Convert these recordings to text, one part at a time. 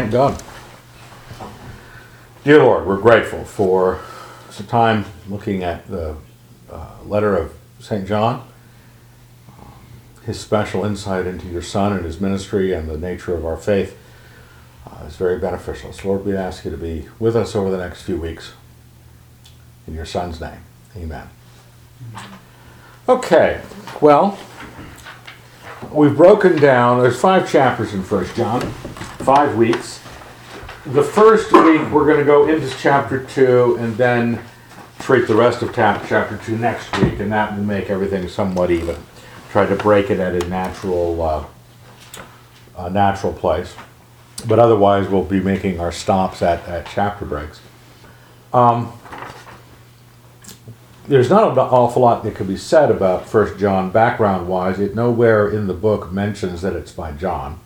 thank God. Dear Lord, we're grateful for some time looking at the uh, letter of St. John, his special insight into your Son and his ministry and the nature of our faith uh, is very beneficial. So, Lord, we ask you to be with us over the next few weeks. In your Son's name, amen. Okay, well, we've broken down, there's five chapters in First John, five weeks. The first week, we're going to go into chapter 2 and then treat the rest of chapter 2 next week, and that will make everything somewhat even. Try to break it at a natural, uh, a natural place. But otherwise, we'll be making our stops at, at chapter breaks. Um, there's not an awful lot that could be said about First John background wise. It nowhere in the book mentions that it's by John.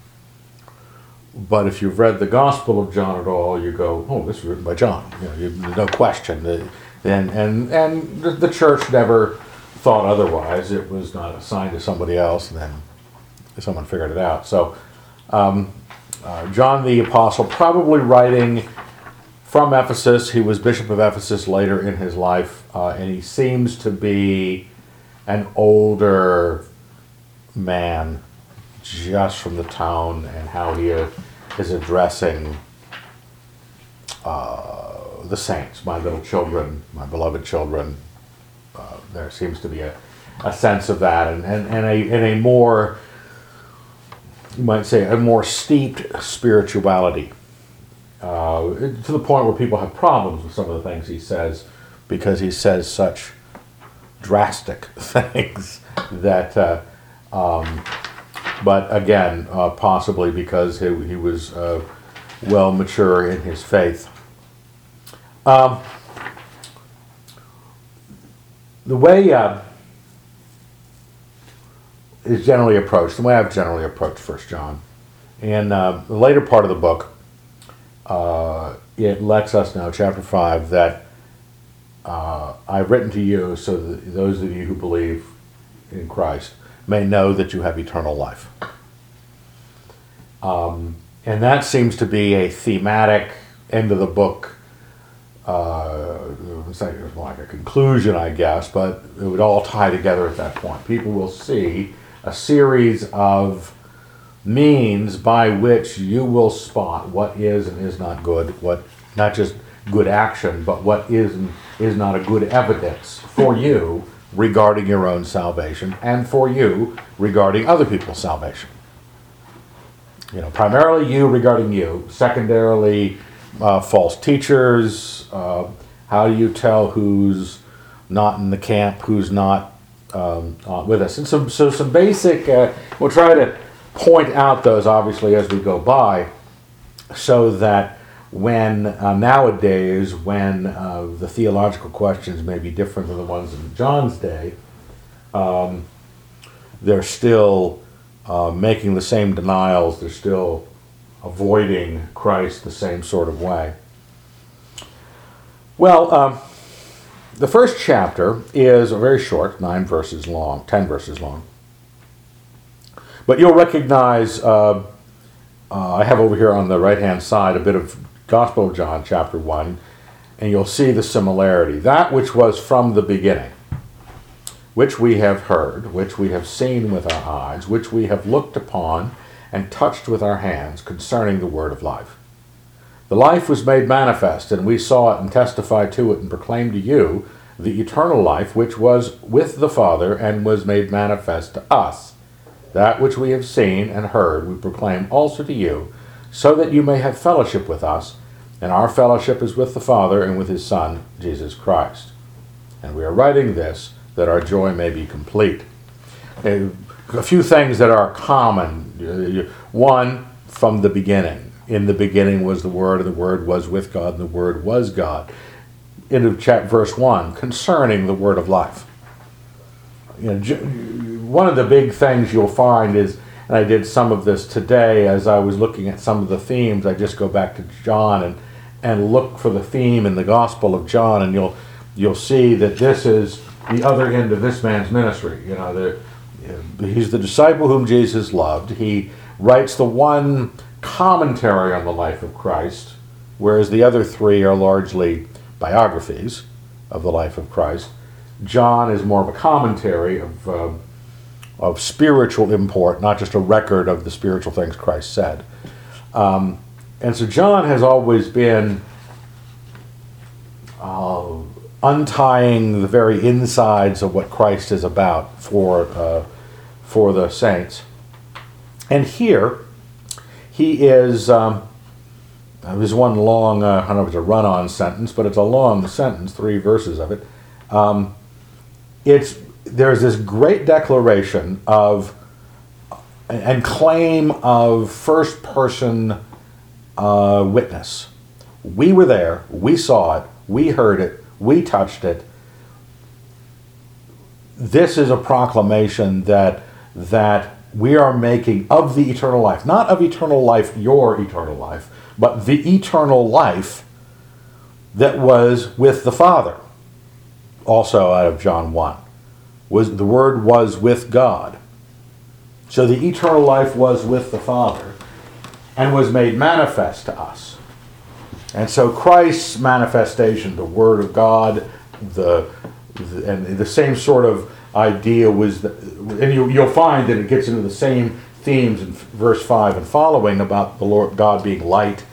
But if you've read the Gospel of John at all, you go, "Oh, this is written by John." You know, you, no question. The, and and and the church never thought otherwise. It was not assigned to somebody else, and then someone figured it out. So, um, uh, John the Apostle, probably writing from Ephesus. He was Bishop of Ephesus later in his life, uh, and he seems to be an older man just from the town and how he is addressing uh, the saints, my little children, my beloved children. Uh, there seems to be a, a sense of that, and, and, and, a, and a more, you might say, a more steeped spirituality uh, to the point where people have problems with some of the things he says because he says such drastic things that, uh, um, but again, uh, possibly because he, he was uh, well mature in his faith. Um, the way uh, is generally approached, the way I've generally approached First John, in uh, the later part of the book, uh, it lets us know, chapter 5, that uh, I've written to you so that those of you who believe in Christ may know that you have eternal life. Um, and that seems to be a thematic end of the book. Uh, like a conclusion, I guess, but it would all tie together at that point. People will see a series of means by which you will spot what is and is not good, what not just good action, but what is and is not a good evidence for you regarding your own salvation and for you regarding other people's salvation. You know, primarily you regarding you, secondarily, uh, false teachers. Uh, how do you tell who's not in the camp, who's not um, uh, with us? And so, so some basic, uh, we'll try to point out those obviously as we go by so that when uh, nowadays when uh, the theological questions may be different than the ones in john's day um, they're still uh, making the same denials they're still avoiding christ the same sort of way. Well um, the first chapter is a very short nine verses long ten verses long. But you'll recognize, uh, uh, I have over here on the right hand side a bit of Gospel of John, chapter 1, and you'll see the similarity. That which was from the beginning, which we have heard, which we have seen with our eyes, which we have looked upon and touched with our hands concerning the word of life. The life was made manifest, and we saw it and testified to it and proclaimed to you the eternal life which was with the Father and was made manifest to us. That which we have seen and heard we proclaim also to you, so that you may have fellowship with us, and our fellowship is with the Father and with his Son, Jesus Christ. And we are writing this that our joy may be complete. A few things that are common. One, from the beginning. In the beginning was the Word, and the Word was with God, and the Word was God. End of chapter, verse 1, concerning the Word of life. You know, one of the big things you'll find is, and I did some of this today as I was looking at some of the themes. I just go back to John and and look for the theme in the Gospel of John, and you'll you'll see that this is the other end of this man's ministry. You know, the, he's the disciple whom Jesus loved. He writes the one commentary on the life of Christ, whereas the other three are largely biographies of the life of Christ. John is more of a commentary of, uh, of spiritual import, not just a record of the spiritual things Christ said. Um, and so John has always been uh, untying the very insides of what Christ is about for, uh, for the saints. And here, he is. Um, there's one long, uh, I don't know if it's a run on sentence, but it's a long sentence, three verses of it. Um, it's, there's this great declaration of and claim of first person uh, witness. We were there, we saw it, we heard it, we touched it. This is a proclamation that that we are making of the eternal life, not of eternal life, your eternal life, but the eternal life that was with the Father. Also out of John 1. Was the word was with God. So the eternal life was with the Father and was made manifest to us. And so Christ's manifestation, the Word of God, the, the and the same sort of idea was, and you, you'll find that it gets into the same themes in verse 5 and following about the Lord God being light,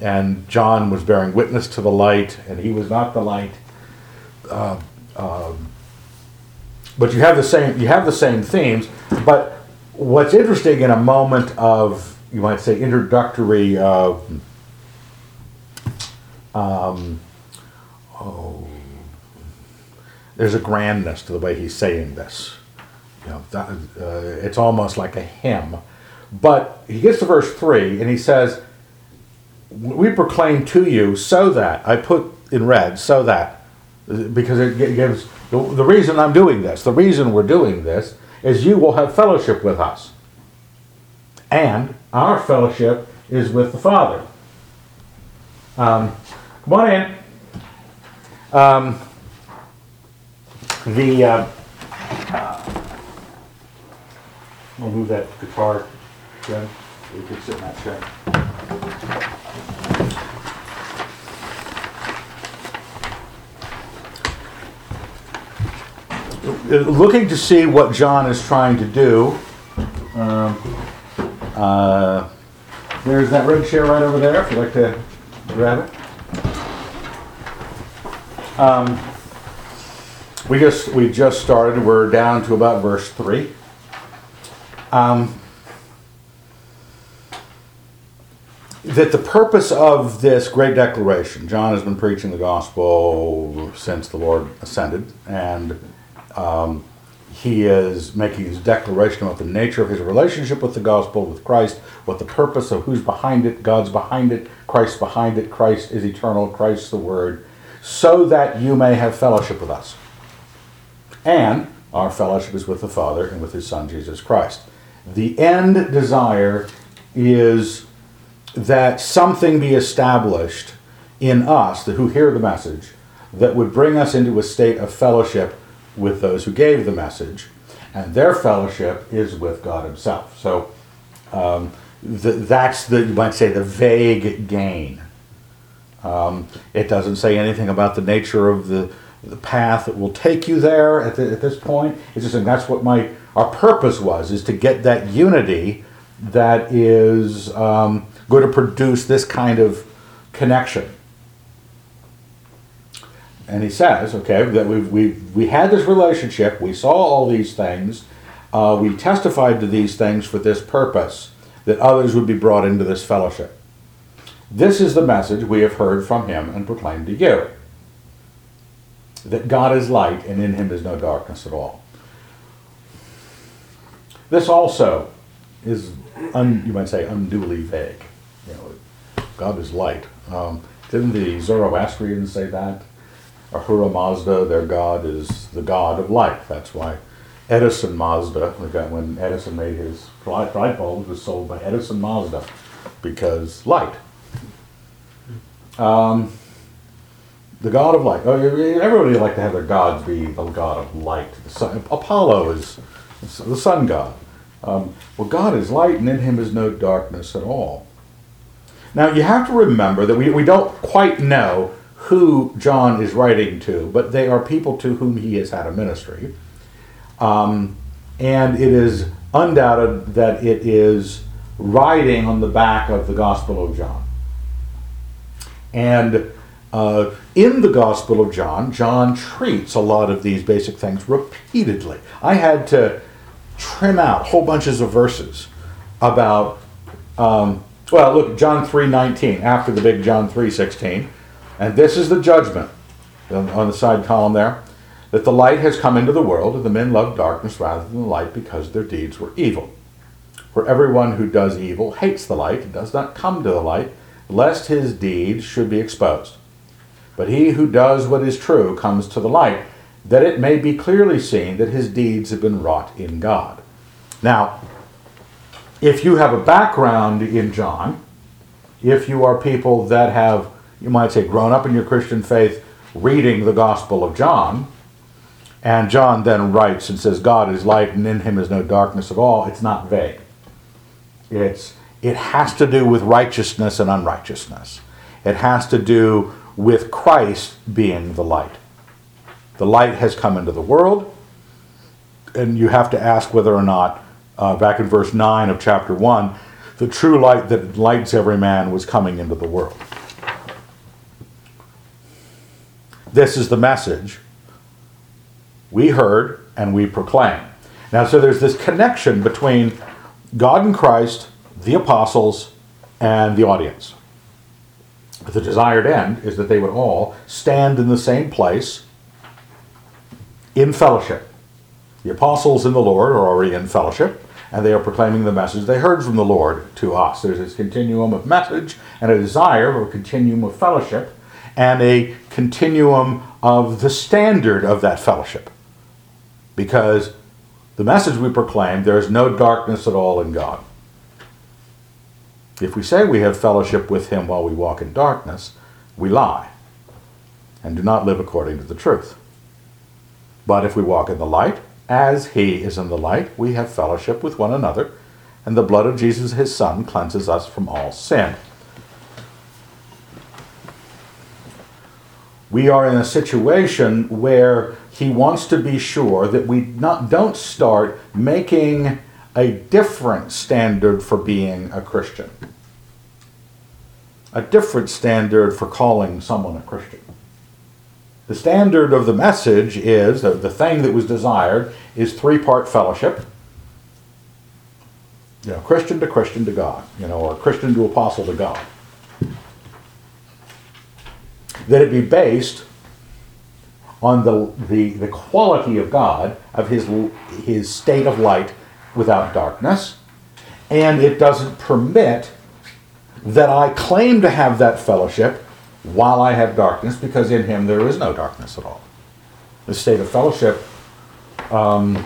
and John was bearing witness to the light, and he was not the light. Uh, um, but you have the same you have the same themes. But what's interesting in a moment of you might say introductory. Uh, um, oh, there's a grandness to the way he's saying this. You know, that, uh, it's almost like a hymn. But he gets to verse 3 and he says, We proclaim to you so that, I put in red, so that, because it gives the, the reason I'm doing this, the reason we're doing this, is you will have fellowship with us. And our fellowship is with the Father. Um, come on in. Um, the uh, uh, I'll move that guitar, Jen. You can sit in that chair. Looking to see what John is trying to do. Uh, there's that red chair right over there. If you'd like to grab it. Um, we just we just started. We're down to about verse three. Um, that the purpose of this great declaration, John has been preaching the gospel since the Lord ascended, and um, he is making his declaration about the nature of his relationship with the gospel, with Christ, what the purpose of who's behind it, God's behind it, Christ behind it, Christ is eternal, Christ the Word, so that you may have fellowship with us. And our fellowship is with the Father and with His Son, Jesus Christ. The end desire is that something be established in us, the, who hear the message, that would bring us into a state of fellowship with those who gave the message. And their fellowship is with God Himself. So um, that's the, you might say, the vague gain. Um, it doesn't say anything about the nature of the the path that will take you there at, the, at this point. It's just saying that's what my our purpose was is to get that unity that is um, going to produce this kind of connection. And he says, okay, that we we we had this relationship, we saw all these things, uh, we testified to these things for this purpose, that others would be brought into this fellowship. This is the message we have heard from him and proclaimed to you that God is light and in him is no darkness at all. This also is, un, you might say, unduly vague. You know, God is light. Um, didn't the Zoroastrians say that? Ahura Mazda, their god, is the god of light. That's why Edison Mazda, when Edison made his light bulb, was sold by Edison Mazda because light. Um, the god of light. Oh, everybody like to have their gods be the god of light. The sun, Apollo is the sun god. Um, well, God is light, and in Him is no darkness at all. Now, you have to remember that we, we don't quite know who John is writing to, but they are people to whom he has had a ministry. Um, and it is undoubted that it is writing on the back of the Gospel of John. And uh, in the Gospel of John, John treats a lot of these basic things repeatedly. I had to trim out whole bunches of verses about um, well look john 3.19 after the big john 3.16 and this is the judgment on the side column there that the light has come into the world and the men love darkness rather than the light because their deeds were evil for everyone who does evil hates the light and does not come to the light lest his deeds should be exposed but he who does what is true comes to the light that it may be clearly seen that his deeds have been wrought in God. Now, if you have a background in John, if you are people that have, you might say, grown up in your Christian faith reading the Gospel of John, and John then writes and says, God is light and in him is no darkness at all, it's not vague. It's, it has to do with righteousness and unrighteousness. It has to do with Christ being the light. The light has come into the world, and you have to ask whether or not, uh, back in verse 9 of chapter 1, the true light that lights every man was coming into the world. This is the message we heard and we proclaim. Now, so there's this connection between God and Christ, the apostles, and the audience. The desired end is that they would all stand in the same place in fellowship. The apostles in the Lord are already in fellowship, and they are proclaiming the message they heard from the Lord to us. There's this continuum of message and a desire for a continuum of fellowship and a continuum of the standard of that fellowship. Because the message we proclaim, there is no darkness at all in God. If we say we have fellowship with Him while we walk in darkness, we lie and do not live according to the truth. But if we walk in the light, as He is in the light, we have fellowship with one another, and the blood of Jesus, His Son, cleanses us from all sin. We are in a situation where He wants to be sure that we not, don't start making a different standard for being a Christian, a different standard for calling someone a Christian. The standard of the message is the, the thing that was desired is three part fellowship. You know, Christian to Christian to God, you know, or Christian to apostle to God. That it be based on the, the, the quality of God, of his, his state of light without darkness, and it doesn't permit that I claim to have that fellowship while I have darkness, because in him there is no darkness at all. The state of fellowship um,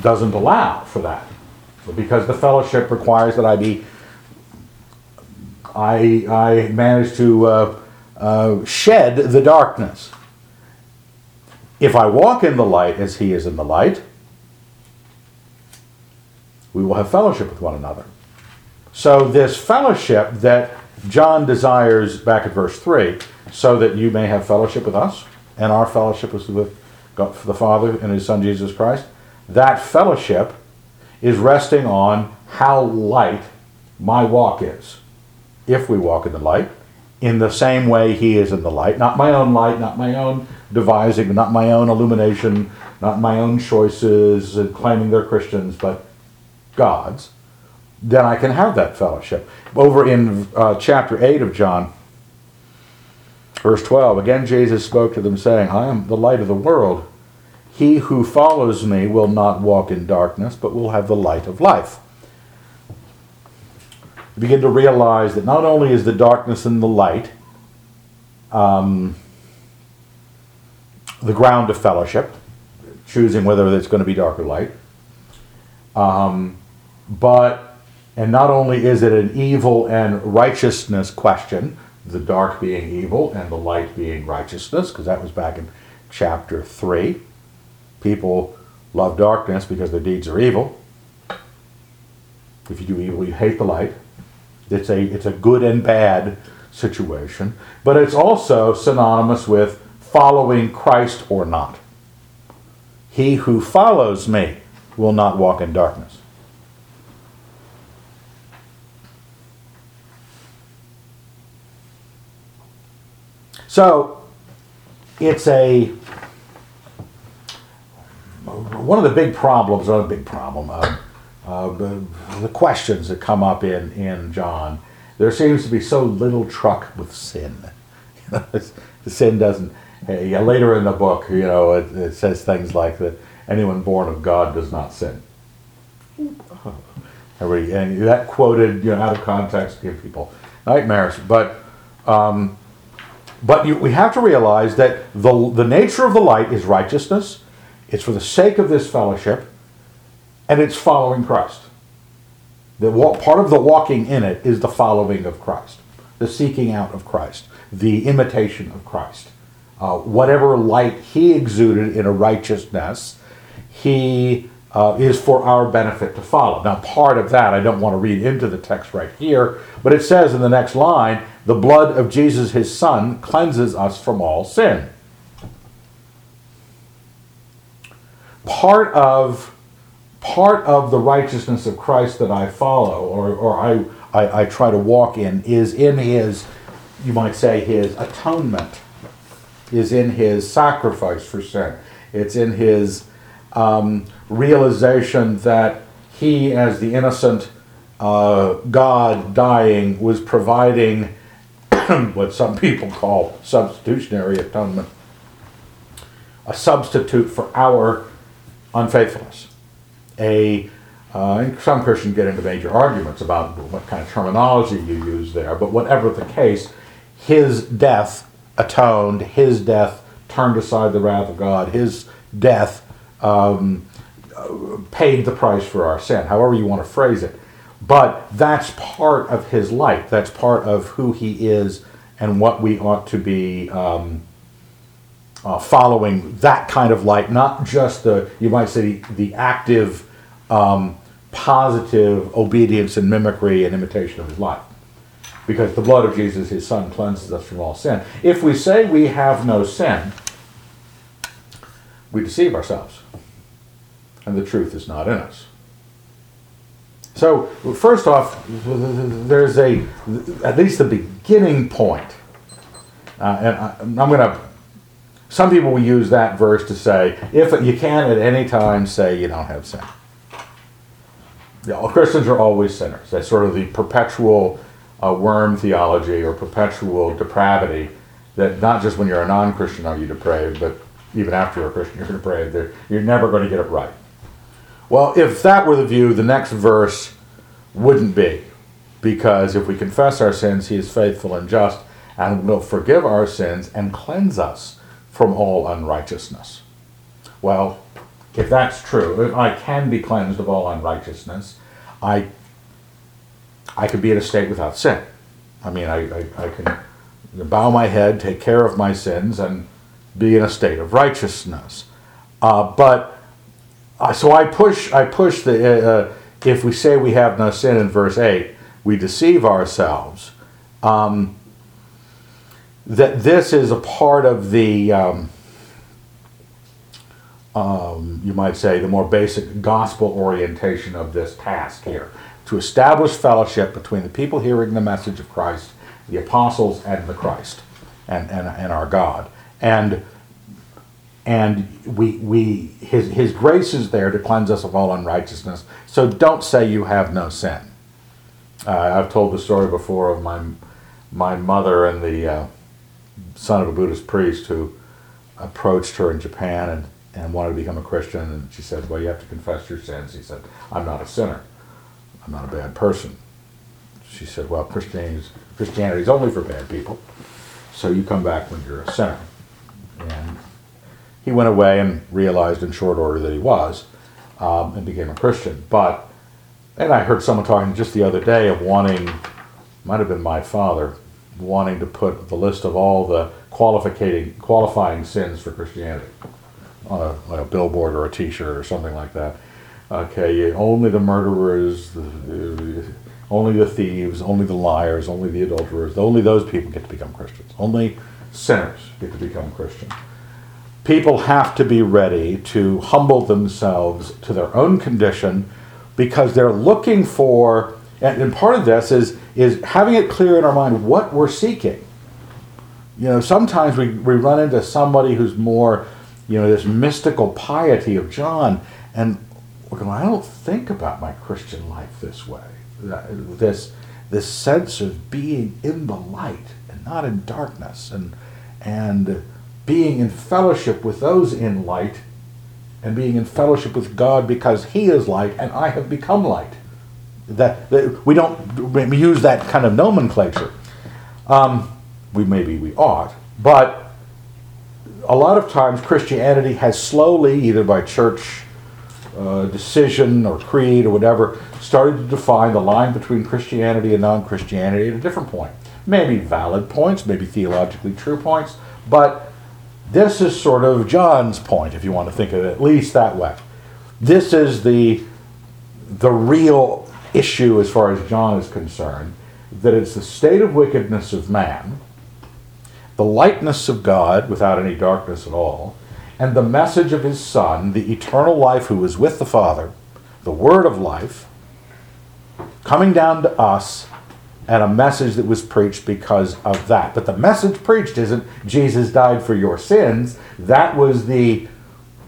doesn't allow for that, because the fellowship requires that I be, I, I manage to uh, uh, shed the darkness. If I walk in the light as he is in the light, we will have fellowship with one another. So, this fellowship that John desires back at verse 3 so that you may have fellowship with us, and our fellowship is with God, the Father and His Son Jesus Christ. That fellowship is resting on how light my walk is. If we walk in the light, in the same way He is in the light, not my own light, not my own devising, not my own illumination, not my own choices, and claiming they're Christians, but God's then I can have that fellowship. Over in uh, chapter 8 of John, verse 12, again Jesus spoke to them, saying, I am the light of the world. He who follows me will not walk in darkness, but will have the light of life. You begin to realize that not only is the darkness and the light um, the ground of fellowship, choosing whether it's going to be dark or light, um, but and not only is it an evil and righteousness question, the dark being evil and the light being righteousness, because that was back in chapter 3. People love darkness because their deeds are evil. If you do evil, you hate the light. It's a, it's a good and bad situation, but it's also synonymous with following Christ or not. He who follows me will not walk in darkness. So it's a one of the big problems, not a big problem, uh, uh, the, the questions that come up in, in John. There seems to be so little truck with sin. the sin doesn't. Uh, later in the book, you know, it, it, says things like that anyone born of God does not sin. And that quoted, you know, out of context, give people nightmares. But um, but you, we have to realize that the, the nature of the light is righteousness, it's for the sake of this fellowship, and it's following Christ. The, part of the walking in it is the following of Christ, the seeking out of Christ, the imitation of Christ. Uh, whatever light he exuded in a righteousness, he uh, is for our benefit to follow. Now, part of that, I don't want to read into the text right here, but it says in the next line, the blood of Jesus, his son, cleanses us from all sin. Part of part of the righteousness of Christ that I follow or, or I, I, I try to walk in is in his, you might say, his atonement, is in his sacrifice for sin. It's in his um, realization that he, as the innocent uh, God dying, was providing what some people call substitutionary atonement, a substitute for our unfaithfulness. A uh, some Christians get into major arguments about what kind of terminology you use there, but whatever the case, his death atoned, his death turned aside the wrath of God, his death um, paid the price for our sin, however you want to phrase it. But that's part of his life. That's part of who he is and what we ought to be um, uh, following that kind of light, not just the, you might say, the, the active, um, positive obedience and mimicry and imitation of his life. Because the blood of Jesus, his son, cleanses us from all sin. If we say we have no sin, we deceive ourselves. And the truth is not in us. So, first off, there's a, at least the beginning point. Uh, and I, I'm going to, some people will use that verse to say, if you can at any time say you don't have sin. Yeah, all Christians are always sinners. That's sort of the perpetual uh, worm theology or perpetual depravity that not just when you're a non Christian are you depraved, but even after you're a Christian, you're depraved. You're never going to get it right. Well, if that were the view, the next verse wouldn't be. Because if we confess our sins, he is faithful and just and will forgive our sins and cleanse us from all unrighteousness. Well, if that's true, if I can be cleansed of all unrighteousness, I I could be in a state without sin. I mean, I, I, I can bow my head, take care of my sins, and be in a state of righteousness. Uh, but uh, so I push, I push the, uh, uh, if we say we have no sin in verse 8, we deceive ourselves. Um, that this is a part of the, um, um, you might say, the more basic gospel orientation of this task here to establish fellowship between the people hearing the message of Christ, the apostles, and the Christ, and, and, and our God. And and we, we his, his grace is there to cleanse us of all unrighteousness. So don't say you have no sin. Uh, I've told the story before of my my mother and the uh, son of a Buddhist priest who approached her in Japan and, and wanted to become a Christian. And she said, Well, you have to confess your sins. He said, I'm not a sinner. I'm not a bad person. She said, Well, Christianity is only for bad people. So you come back when you're a sinner. And he went away and realized in short order that he was um, and became a Christian. But, and I heard someone talking just the other day of wanting, might have been my father, wanting to put the list of all the qualifying, qualifying sins for Christianity on a, like a billboard or a t shirt or something like that. Okay, only the murderers, only the thieves, only the liars, only the adulterers, only those people get to become Christians. Only sinners get to become Christians. People have to be ready to humble themselves to their own condition because they're looking for, and part of this is, is having it clear in our mind what we're seeking. You know, sometimes we, we run into somebody who's more, you know, this mystical piety of John, and going, I don't think about my Christian life this way. This this sense of being in the light and not in darkness and and being in fellowship with those in light and being in fellowship with God because he is light and I have become light. That, that we don't use that kind of nomenclature. Um, we maybe we ought but a lot of times Christianity has slowly either by church uh, decision or creed or whatever started to define the line between Christianity and non Christianity at a different point. Maybe valid points, maybe theologically true points, but this is sort of John's point, if you want to think of it at least that way. This is the, the real issue as far as John is concerned that it's the state of wickedness of man, the lightness of God without any darkness at all, and the message of his Son, the eternal life who is with the Father, the Word of life, coming down to us, and a message that was preached because of that. But the message preached isn't Jesus died for your sins. That was the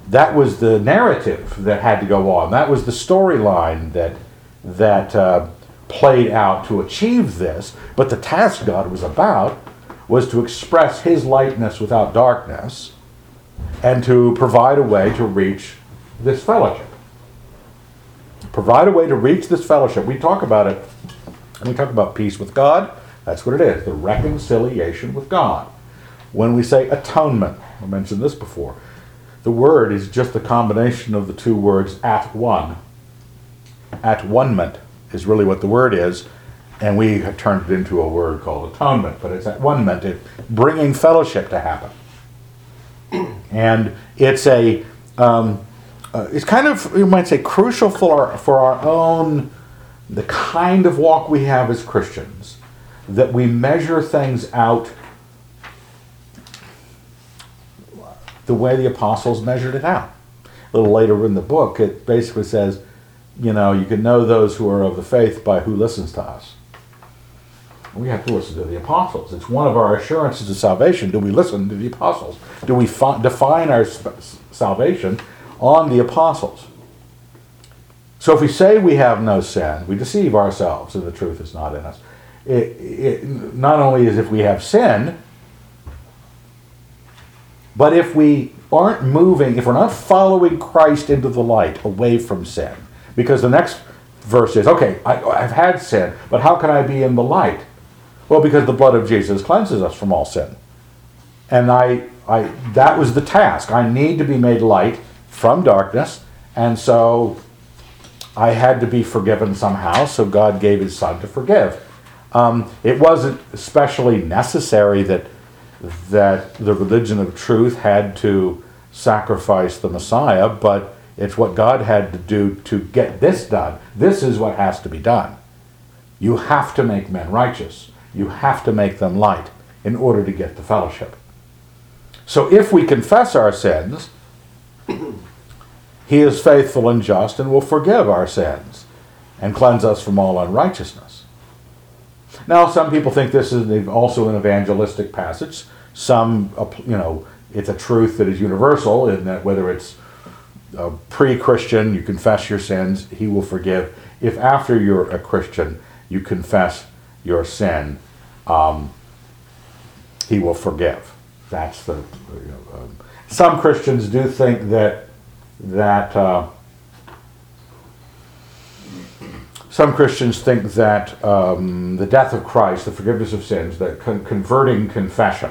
that was the narrative that had to go on. That was the storyline that that uh, played out to achieve this. But the task God was about was to express His lightness without darkness and to provide a way to reach this fellowship. Provide a way to reach this fellowship. We talk about it, we talk about peace with God. That's what it is the reconciliation with God. When we say atonement, I mentioned this before, the word is just a combination of the two words at one. At one is really what the word is, and we have turned it into a word called atonement, but it's at one meant it, bringing fellowship to happen and it's a um, uh, it's kind of you might say crucial for our, for our own the kind of walk we have as Christians that we measure things out the way the apostles measured it out. A little later in the book, it basically says, you know, you can know those who are of the faith by who listens to us. We have to listen to the apostles. It's one of our assurances of salvation. Do we listen to the apostles? Do we fi- define our salvation on the apostles? So if we say we have no sin, we deceive ourselves and the truth is not in us. It, it, not only is if we have sin, but if we aren't moving, if we're not following Christ into the light away from sin, because the next verse is, okay, I, have had sin, but how can I be in the light? Well, because the blood of Jesus cleanses us from all sin. And I, I, that was the task. I need to be made light from darkness. And so I had to be forgiven somehow. So God gave his son to forgive. Um, it wasn't especially necessary that, that the religion of truth had to sacrifice the Messiah, but it's what God had to do to get this done. This is what has to be done. You have to make men righteous. You have to make them light in order to get the fellowship. So if we confess our sins, he is faithful and just and will forgive our sins and cleanse us from all unrighteousness. Now, some people think this is also an evangelistic passage. Some, uh, you know, it's a truth that is universal in that whether it's pre Christian, you confess your sins, he will forgive. If after you're a Christian, you confess your sin, um, he will forgive. That's the. You know, um, some Christians do think that that. Uh, some Christians think that um, the death of Christ, the forgiveness of sins, that con- converting confession,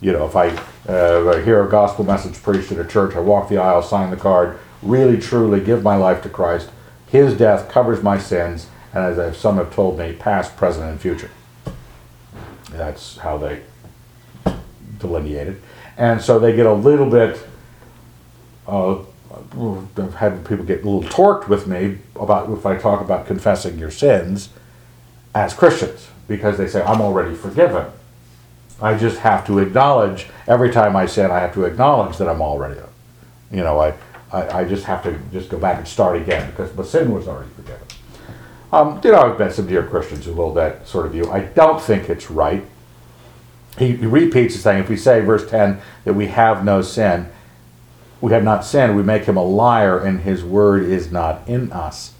you know, if I, uh, hear a gospel message preached at a church, I walk the aisle, sign the card, really truly give my life to Christ, his death covers my sins, and as some have told me, past, present, and future. That's how they delineate it. And so they get a little bit, uh, I've had people get a little torqued with me about if I talk about confessing your sins. as Christians because they say, I'm already forgiven. I just have to acknowledge, every time I sin, I have to acknowledge that I'm already, you know, I, I, I just have to just go back and start again because my sin was already forgiven. Um, you know, I've met some dear Christians who hold that sort of view. I don't think it's right. He, he repeats the saying, if we say, verse 10, that we have no sin, we have not sinned, we make him a liar, and his word is not in us.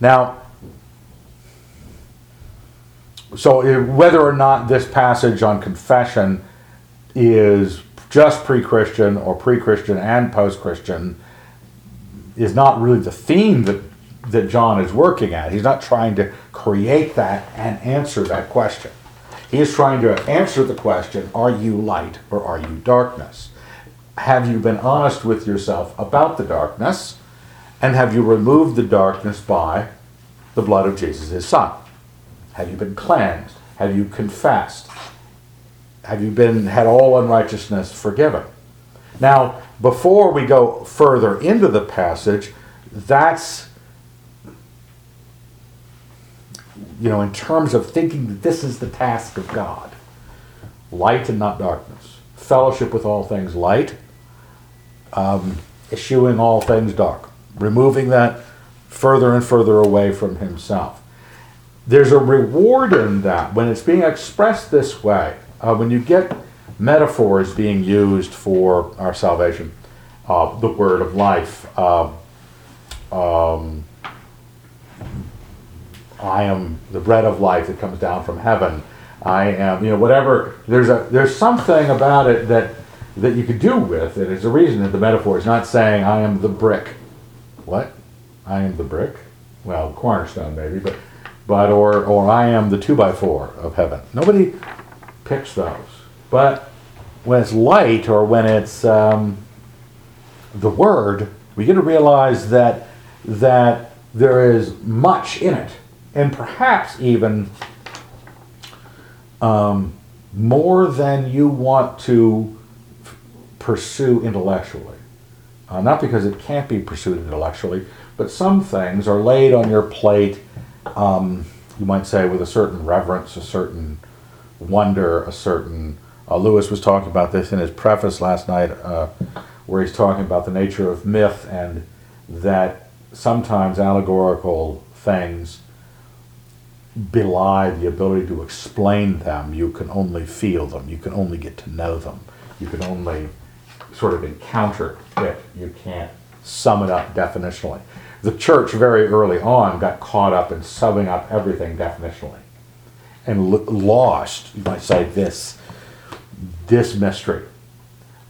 Now, so eh, whether or not this passage on confession is just pre-Christian or pre-Christian and post-Christian is not really the theme that that John is working at. He's not trying to create that and answer that question. He is trying to answer the question, are you light or are you darkness? Have you been honest with yourself about the darkness? And have you removed the darkness by the blood of Jesus, his son? Have you been cleansed? Have you confessed? Have you been had all unrighteousness forgiven? Now, before we go further into the passage, that's you know, in terms of thinking that this is the task of God. Light and not darkness. Fellowship with all things light, um, eschewing all things dark. Removing that further and further away from himself there's a reward in that when it's being expressed this way. Uh, when you get metaphors being used for our salvation, uh, the word of life, uh, um, I am the bread of life that comes down from heaven. I am, you know, whatever. There's a there's something about it that that you could do with it. It's a reason that the metaphor is not saying I am the brick. What? I am the brick. Well, cornerstone maybe, but but or or I am the two by four of heaven. Nobody picks those. But when it's light or when it's um, the word, we get to realize that that there is much in it, and perhaps even um, more than you want to f- pursue intellectually. Uh, not because it can't be pursued intellectually, but some things are laid on your plate um, you might say, with a certain reverence, a certain wonder, a certain. Uh, Lewis was talking about this in his preface last night, uh, where he's talking about the nature of myth and that sometimes allegorical things belie the ability to explain them. You can only feel them, you can only get to know them, you can only sort of encounter it. You can't sum it up definitionally the church very early on got caught up in summing up everything definitionally and lost, you might say, this, this mystery.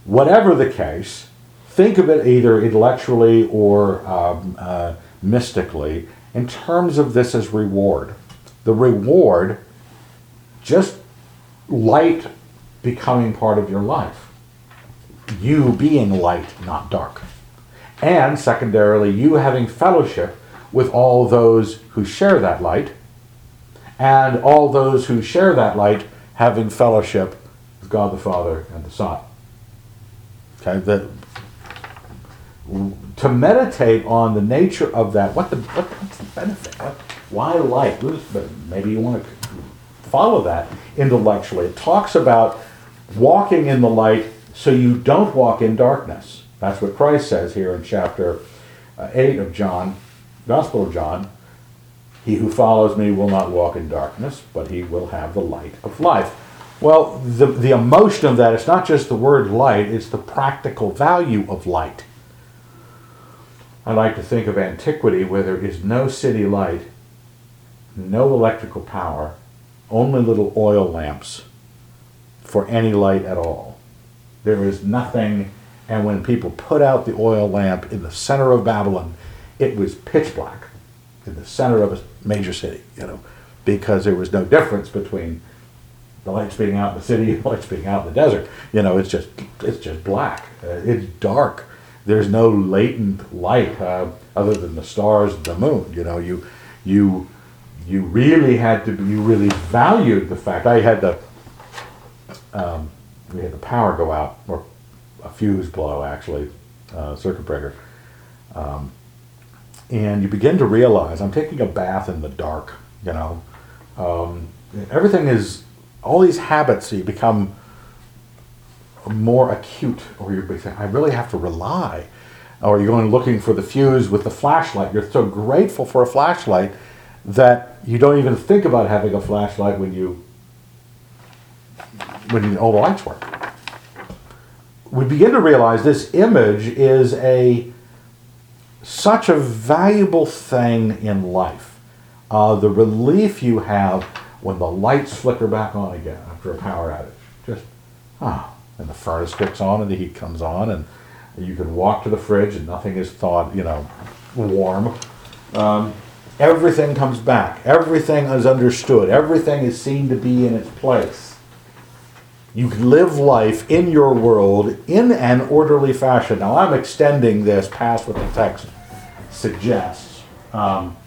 Whatever the case, think of it either intellectually or um, uh, mystically in terms of this as reward. The reward, just light becoming part of your life. You being light, not dark and secondarily, you having fellowship with all those who share that light, and all those who share that light having fellowship with God the Father and the Son. Okay, that to meditate on the nature of that, what the what, what's the benefit? What, why light? But maybe you want to follow that intellectually. It talks about walking in the light so you don't walk in darkness. That's what Christ says here in chapter uh, 8 of John, Gospel of John. He who follows me will not walk in darkness, but he will have the light of life. Well, the, the emotion of that, it's not just the word light, it's the practical value of light. I like to think of antiquity where there is no city light, no electrical power, only little oil lamps for any light at all. There is nothing and when people put out the oil lamp in the center of Babylon, it was pitch black in the center of a major city, you know, because there was no difference between the lights being out in the city and the lights being out in the desert. You know, it's just it's just black. Uh, it's dark. There's no latent light uh, other than the stars and the moon. You know, you you you really had to you really valued the fact. I had the um, we had the power go out or a fuse blow, actually, uh, circuit breaker. Um, and you begin to realize I'm taking a bath in the dark, you know. Um, everything is, all these habits, you become more acute, or you're saying, I really have to rely. Or you're going looking for the fuse with the flashlight. You're so grateful for a flashlight that you don't even think about having a flashlight when you when all the lights work. We begin to realize this image is a such a valuable thing in life. Uh, the relief you have when the lights flicker back on again after a power outage. Just, ah, and the furnace kicks on and the heat comes on and you can walk to the fridge and nothing is thawed, you know, warm. Um, everything comes back. Everything is understood. Everything is seen to be in its place. You can live life in your world in an orderly fashion. Now, I'm extending this past what the text suggests. Um,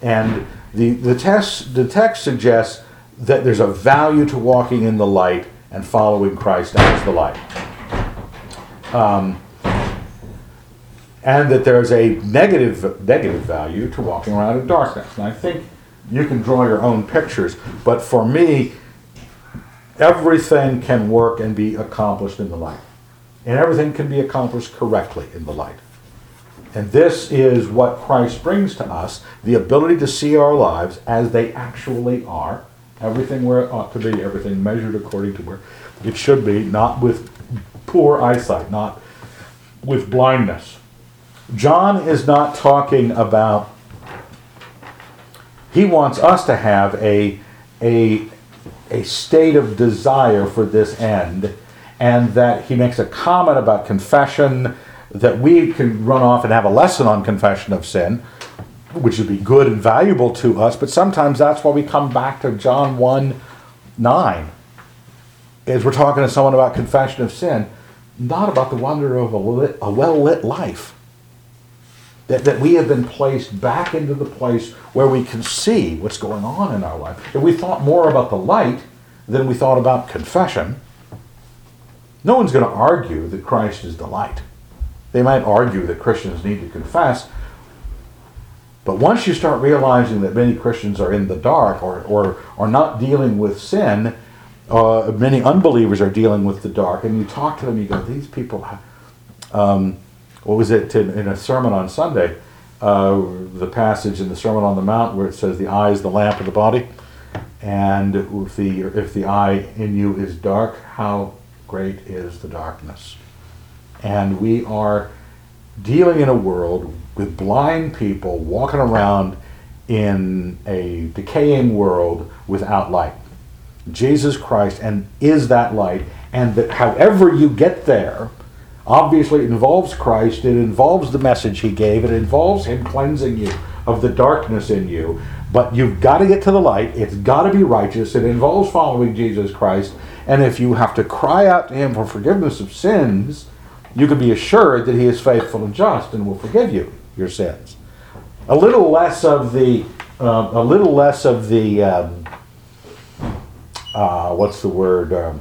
and the, the, text, the text suggests that there's a value to walking in the light and following Christ as the light. Um, and that there's a negative, negative value to walking around in darkness. And I think you can draw your own pictures, but for me, everything can work and be accomplished in the light. And everything can be accomplished correctly in the light. And this is what Christ brings to us the ability to see our lives as they actually are. Everything where it ought to be, everything measured according to where it should be, not with poor eyesight, not with blindness. John is not talking about, he wants us to have a, a, a state of desire for this end, and that he makes a comment about confession, that we can run off and have a lesson on confession of sin, which would be good and valuable to us, but sometimes that's why we come back to John 1 9. As we're talking to someone about confession of sin, not about the wonder of a, lit, a well lit life. That, that we have been placed back into the place where we can see what's going on in our life. If we thought more about the light than we thought about confession, no one's going to argue that Christ is the light. They might argue that Christians need to confess, but once you start realizing that many Christians are in the dark or, or are not dealing with sin, uh, many unbelievers are dealing with the dark, and you talk to them, you go, these people, um, what was it in, a sermon on Sunday? Uh, the passage in the Sermon on the Mount where it says, "The eye is the lamp of the body," and if the if the eye in you is dark, how great is the darkness? And we are dealing in a world with blind people walking around in a decaying world without light. Jesus Christ and is that light, and that however you get there, obviously it involves Christ, it involves the message he gave, it involves him cleansing you of the darkness in you. But you've got to get to the light, it's got to be righteous, it involves following Jesus Christ, and if you have to cry out to him for forgiveness of sins, you can be assured that he is faithful and just and will forgive you your sins. A little less of the, uh, a little less of the, um, uh, what's the word? Um,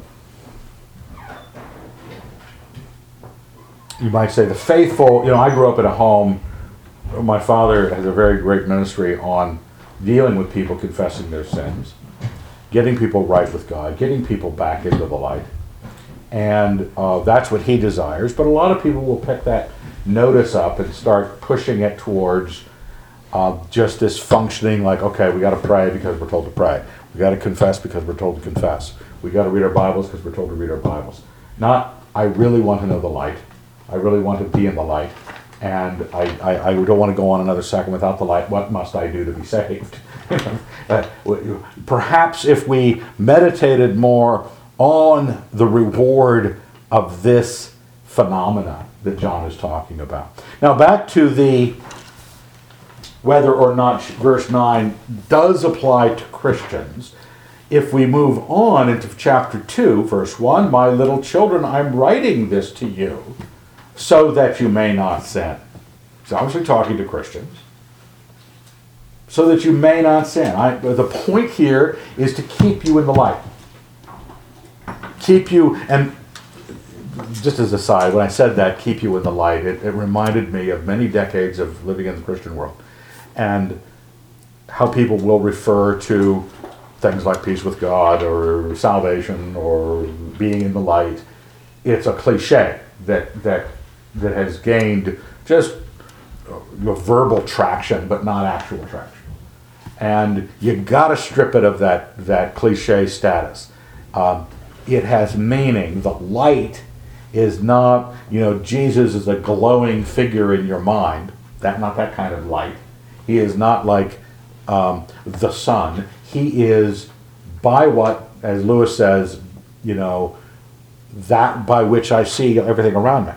you might say the faithful. You know, I grew up in a home. My father has a very great ministry on dealing with people confessing their sins, getting people right with God, getting people back into the light. And uh, that's what he desires. But a lot of people will pick that notice up and start pushing it towards uh, just this functioning like, okay, we got to pray because we're told to pray. We got to confess because we're told to confess. We got to read our Bibles because we're told to read our Bibles. Not, I really want to know the light. I really want to be in the light. And I, I, I don't want to go on another second without the light. What must I do to be saved? uh, perhaps if we meditated more on the reward of this phenomena that John is talking about. Now, back to the whether or not verse 9 does apply to Christians. If we move on into chapter 2, verse 1, My little children, I'm writing this to you so that you may not sin. He's obviously talking to Christians. So that you may not sin. I, the point here is to keep you in the light. Keep you, and just as a side, when I said that, keep you in the light, it, it reminded me of many decades of living in the Christian world and how people will refer to things like peace with God or salvation or being in the light. It's a cliche that that that has gained just uh, verbal traction, but not actual traction. And you got to strip it of that that cliche status. Um, it has meaning. The light is not, you know, Jesus is a glowing figure in your mind. That not that kind of light. He is not like um, the sun. He is by what, as Lewis says, you know, that by which I see everything around me.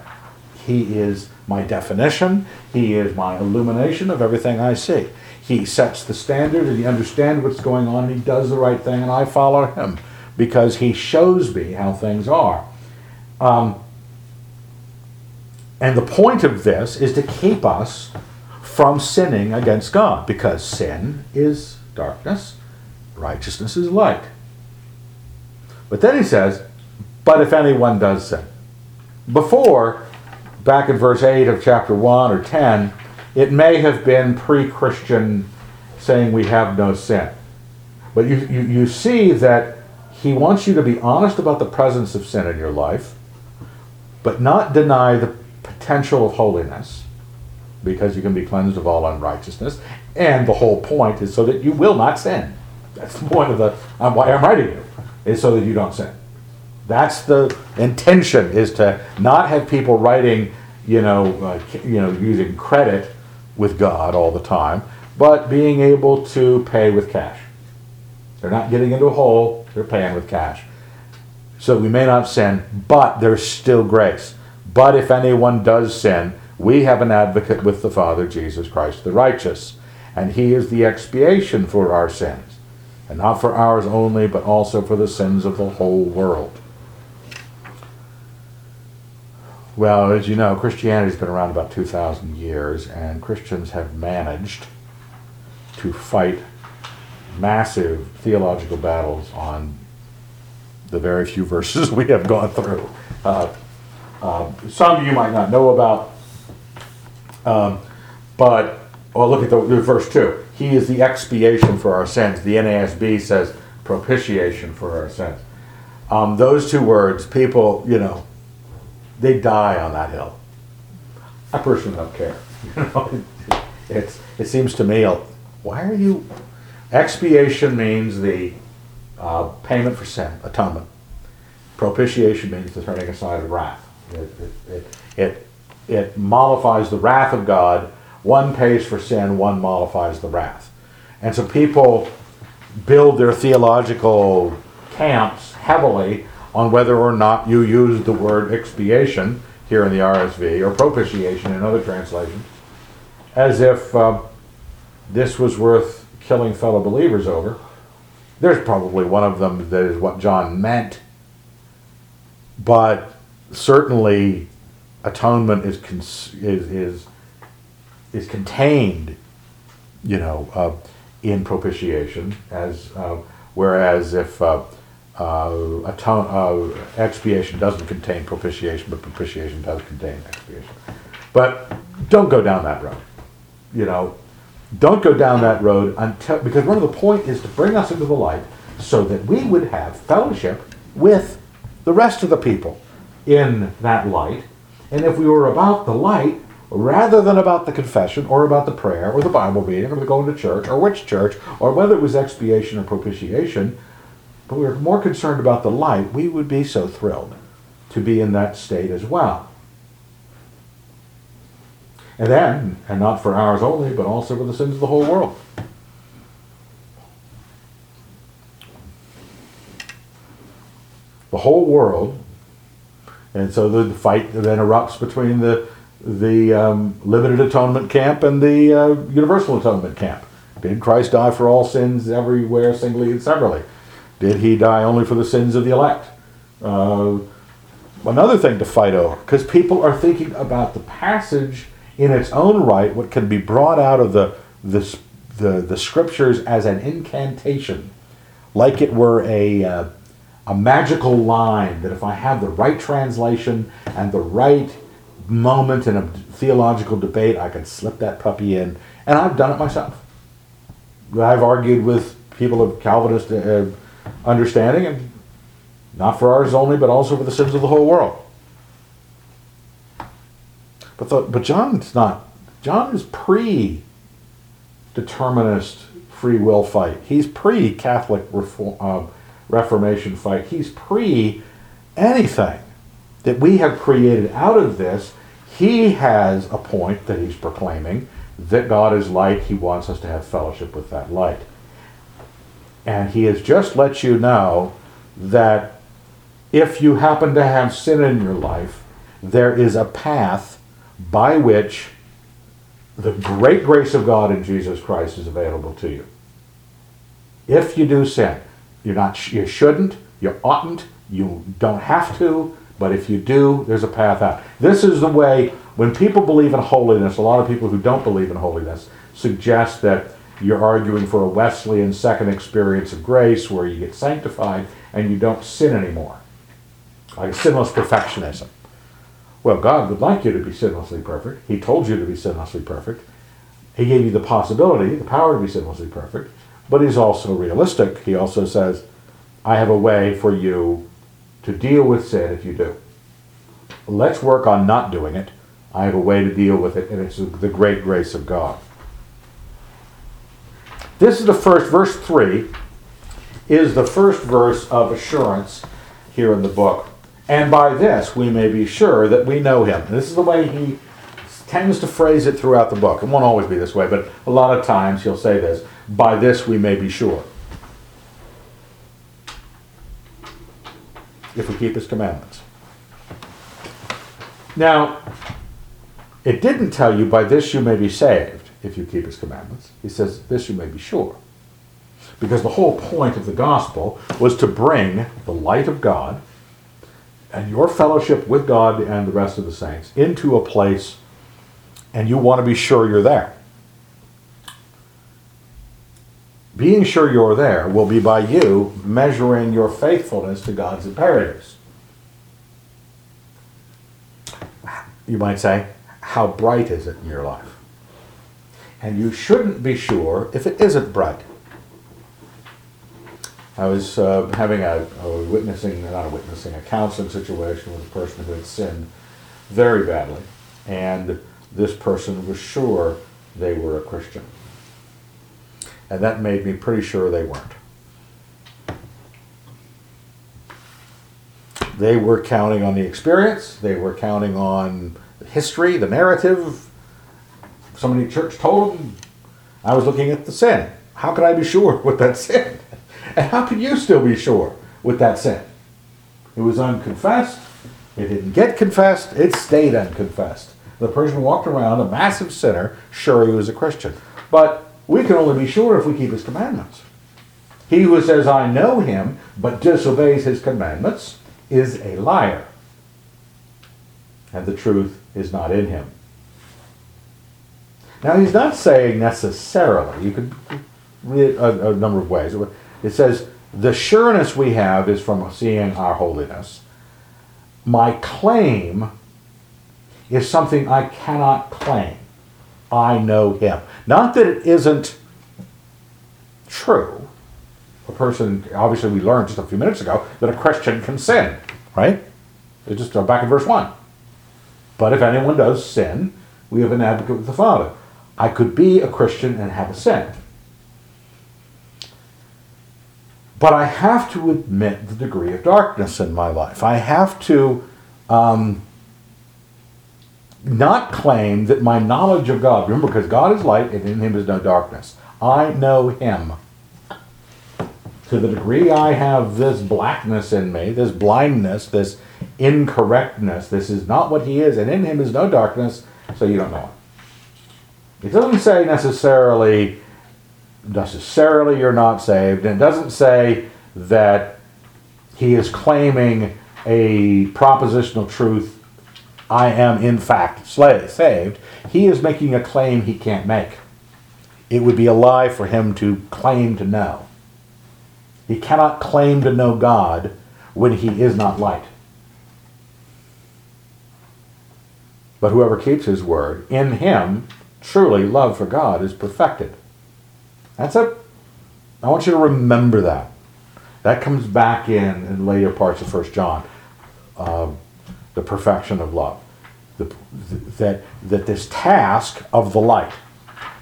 He is my definition. He is my illumination of everything I see. He sets the standard and he understands what's going on and he does the right thing and I follow him because he shows me how things are. Um, and the point of this is to keep us from sinning against God because sin is darkness, righteousness is light. But then he says, but if anyone does sin. Before, back in verse 8 of chapter 1 or 10, it may have been pre Christian saying we have no sin. But you, you, you see that he wants you to be honest about the presence of sin in your life, but not deny the potential of holiness, because you can be cleansed of all unrighteousness. And the whole point is so that you will not sin. That's the point of the um, why I'm writing you, is so that you don't sin. That's the intention is to not have people writing, you know, uh, you know, using credit with God all the time, but being able to pay with cash. They're not getting into a hole, they're paying with cash. So we may not sin, but there's still grace. But if anyone does sin, we have an advocate with the Father, Jesus Christ the righteous, and he is the expiation for our sins, and not for ours only, but also for the sins of the whole world. Well, as you know, Christianity's been around about 2,000 years, and Christians have managed to fight massive theological battles on the very few verses we have gone through. Uh, uh, some you might not know about, um, but well, look at the, the verse 2. He is the expiation for our sins. The NASB says propitiation for our sins. Um, those two words, people, you know, they die on that hill. I personally don't care. You know, it's, it seems to me, why are you? Expiation means the uh, payment for sin, atonement. Propitiation means the turning aside of wrath. It, it, it, it, it mollifies the wrath of God. One pays for sin, one mollifies the wrath. And so people build their theological camps heavily on whether or not you use the word expiation here in the RSV or propitiation in other translations, as if uh, this was worth killing fellow believers over. There's probably one of them that is what John meant, but certainly atonement is cons- is, is is contained, you know, uh, in propitiation, as uh, whereas if uh, atone, uh, expiation doesn't contain propitiation, but propitiation does contain expiation. But don't go down that road. You know, don't go down that road until because one of the point is to bring us into the light so that we would have fellowship with the rest of the people in that light. And if we were about the light, rather than about the confession or about the prayer or the Bible reading or the going to church or which church or whether it was expiation or propitiation, but we were more concerned about the light, we would be so thrilled to be in that state as well. And then, and not for ours only, but also for the sins of the whole world. The whole world, and so the fight then erupts between the the um, limited atonement camp and the uh, universal atonement camp. Did Christ die for all sins everywhere, singly and severally? Did he die only for the sins of the elect? Uh, another thing to fight over, because people are thinking about the passage in its own right, what can be brought out of the, the, the, the scriptures as an incantation, like it were a, uh, a magical line that if I have the right translation and the right moment in a theological debate, I can slip that puppy in. And I've done it myself. I've argued with people of Calvinist uh, understanding, and not for ours only, but also for the sins of the whole world. But the, but John's not. John is pre-determinist free will fight. He's pre-Catholic reform, uh, Reformation fight. He's pre anything that we have created out of this. He has a point that he's proclaiming that God is light. He wants us to have fellowship with that light. And he has just let you know that if you happen to have sin in your life, there is a path by which the great grace of God in Jesus Christ is available to you. If you do sin, you're not you shouldn't, you oughtn't, you don't have to, but if you do, there's a path out. This is the way when people believe in holiness, a lot of people who don't believe in holiness suggest that you're arguing for a Wesleyan second experience of grace where you get sanctified and you don't sin anymore. Like sinless perfectionism. Well, God would like you to be sinlessly perfect. He told you to be sinlessly perfect. He gave you the possibility, the power to be sinlessly perfect, but He's also realistic. He also says, I have a way for you to deal with sin if you do. Let's work on not doing it. I have a way to deal with it, and it's the great grace of God. This is the first, verse 3 is the first verse of assurance here in the book. And by this we may be sure that we know him. This is the way he tends to phrase it throughout the book. It won't always be this way, but a lot of times he'll say this by this we may be sure. If we keep his commandments. Now, it didn't tell you by this you may be saved if you keep his commandments. He says this you may be sure. Because the whole point of the gospel was to bring the light of God and your fellowship with God and the rest of the saints into a place, and you want to be sure you're there. Being sure you're there will be by you measuring your faithfulness to God's imperatives. You might say, How bright is it in your life? And you shouldn't be sure if it isn't bright. I was uh, having a, a, witnessing, not a witnessing, a counseling situation with a person who had sinned very badly, and this person was sure they were a Christian. And that made me pretty sure they weren't. They were counting on the experience, they were counting on history, the narrative. Somebody at church told them. I was looking at the sin. How could I be sure what that sin? And how could you still be sure with that sin? It was unconfessed. It didn't get confessed. It stayed unconfessed. The person walked around a massive sinner, sure he was a Christian. But we can only be sure if we keep his commandments. He who says, I know him, but disobeys his commandments, is a liar. And the truth is not in him. Now, he's not saying necessarily, you could read a, a number of ways. It says, the sureness we have is from seeing our holiness. My claim is something I cannot claim. I know him. Not that it isn't true. A person, obviously, we learned just a few minutes ago that a Christian can sin, right? It's just uh, back in verse 1. But if anyone does sin, we have an advocate with the Father. I could be a Christian and have a sin. But I have to admit the degree of darkness in my life. I have to um, not claim that my knowledge of God, remember, because God is light and in him is no darkness. I know him. To the degree I have this blackness in me, this blindness, this incorrectness, this is not what he is, and in him is no darkness, so you don't know him. It doesn't say necessarily necessarily you're not saved. And it doesn't say that he is claiming a propositional truth, I am in fact saved. He is making a claim he can't make. It would be a lie for him to claim to know. He cannot claim to know God when he is not light. But whoever keeps his word, in him, truly love for God is perfected. That's it. I want you to remember that. That comes back in in later parts of First John, uh, the perfection of love. The, that, that this task of the light,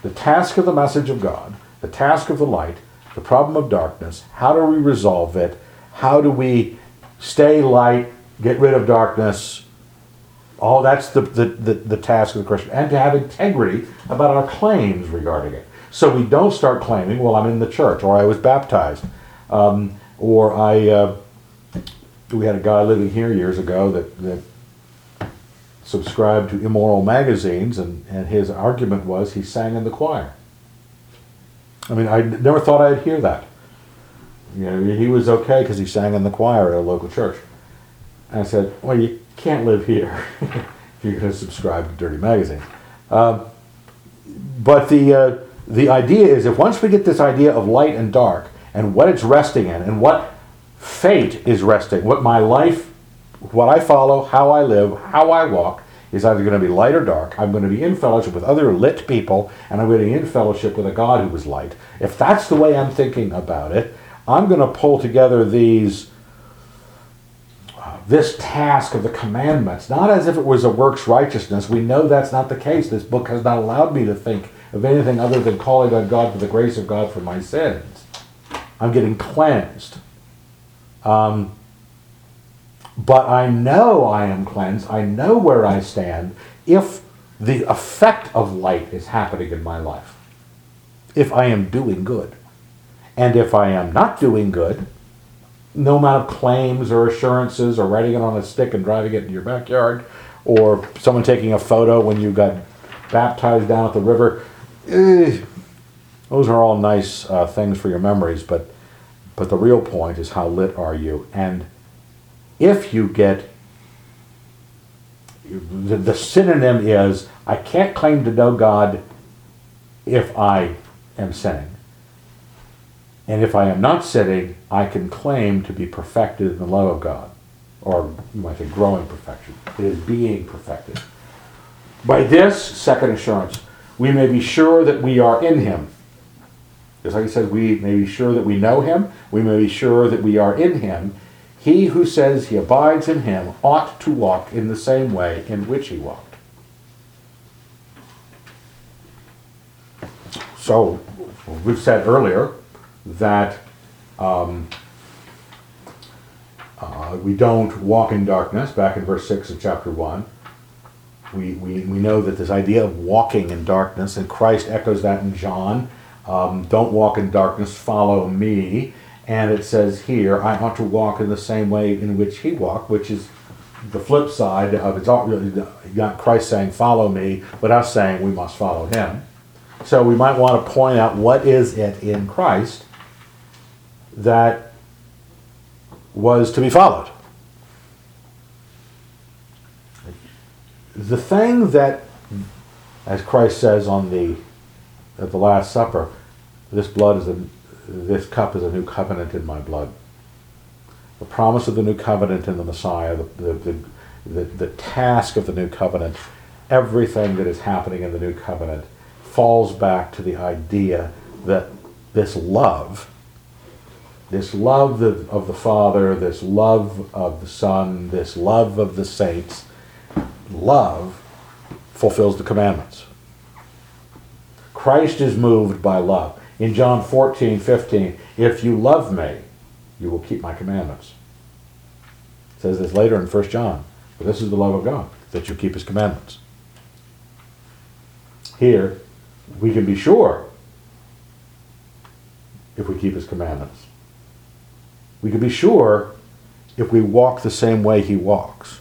the task of the message of God, the task of the light, the problem of darkness, how do we resolve it? How do we stay light, get rid of darkness? All that's the, the, the, the task of the Christian. And to have integrity about our claims regarding it. So we don't start claiming, well, I'm in the church, or I was baptized, um, or I. Uh, we had a guy living here years ago that, that subscribed to immoral magazines, and, and his argument was he sang in the choir. I mean, I never thought I'd hear that. You know, he was okay because he sang in the choir at a local church. And I said, well, you can't live here if you're going to subscribe to dirty magazines. Um, but the, uh, the idea is if once we get this idea of light and dark and what it's resting in and what fate is resting, what my life, what I follow, how I live, how I walk, is either going to be light or dark. I'm going to be in fellowship with other lit people, and I'm going to be in fellowship with a God who is light. If that's the way I'm thinking about it, I'm going to pull together these this task of the commandments, not as if it was a works righteousness. We know that's not the case. This book has not allowed me to think of anything other than calling on God for the grace of God for my sins. I'm getting cleansed. Um, but I know I am cleansed. I know where I stand if the effect of light is happening in my life. If I am doing good. And if I am not doing good, no amount of claims or assurances or writing it on a stick and driving it in your backyard or someone taking a photo when you got baptized down at the river, eh, those are all nice uh, things for your memories, but, but the real point is how lit are you? And if you get the, the synonym is I can't claim to know God if I am sinning. And if I am not sitting, I can claim to be perfected in the love of God. Or you might say growing perfection. It is being perfected. By this, second assurance, we may be sure that we are in Him. Just like he says, we may be sure that we know Him, we may be sure that we are in Him, he who says he abides in him ought to walk in the same way in which he walked. So, we've said earlier that um, uh, we don't walk in darkness, back in verse 6 of chapter 1. We, we, we know that this idea of walking in darkness, and Christ echoes that in John um, don't walk in darkness, follow me. And it says here, I ought to walk in the same way in which he walked, which is the flip side of it's all got Christ saying, "Follow me," but us saying we must follow Him. So we might want to point out what is it in Christ that was to be followed. The thing that, as Christ says on the at the Last Supper, this blood is a this cup is a new covenant in my blood. The promise of the new covenant in the Messiah, the, the, the, the, the task of the new covenant, everything that is happening in the new covenant falls back to the idea that this love, this love of the Father, this love of the Son, this love of the saints, love fulfills the commandments. Christ is moved by love in John 14, 15, if you love me, you will keep my commandments. It says this later in 1 John. But this is the love of God, that you keep his commandments. Here, we can be sure if we keep his commandments. We can be sure if we walk the same way he walks.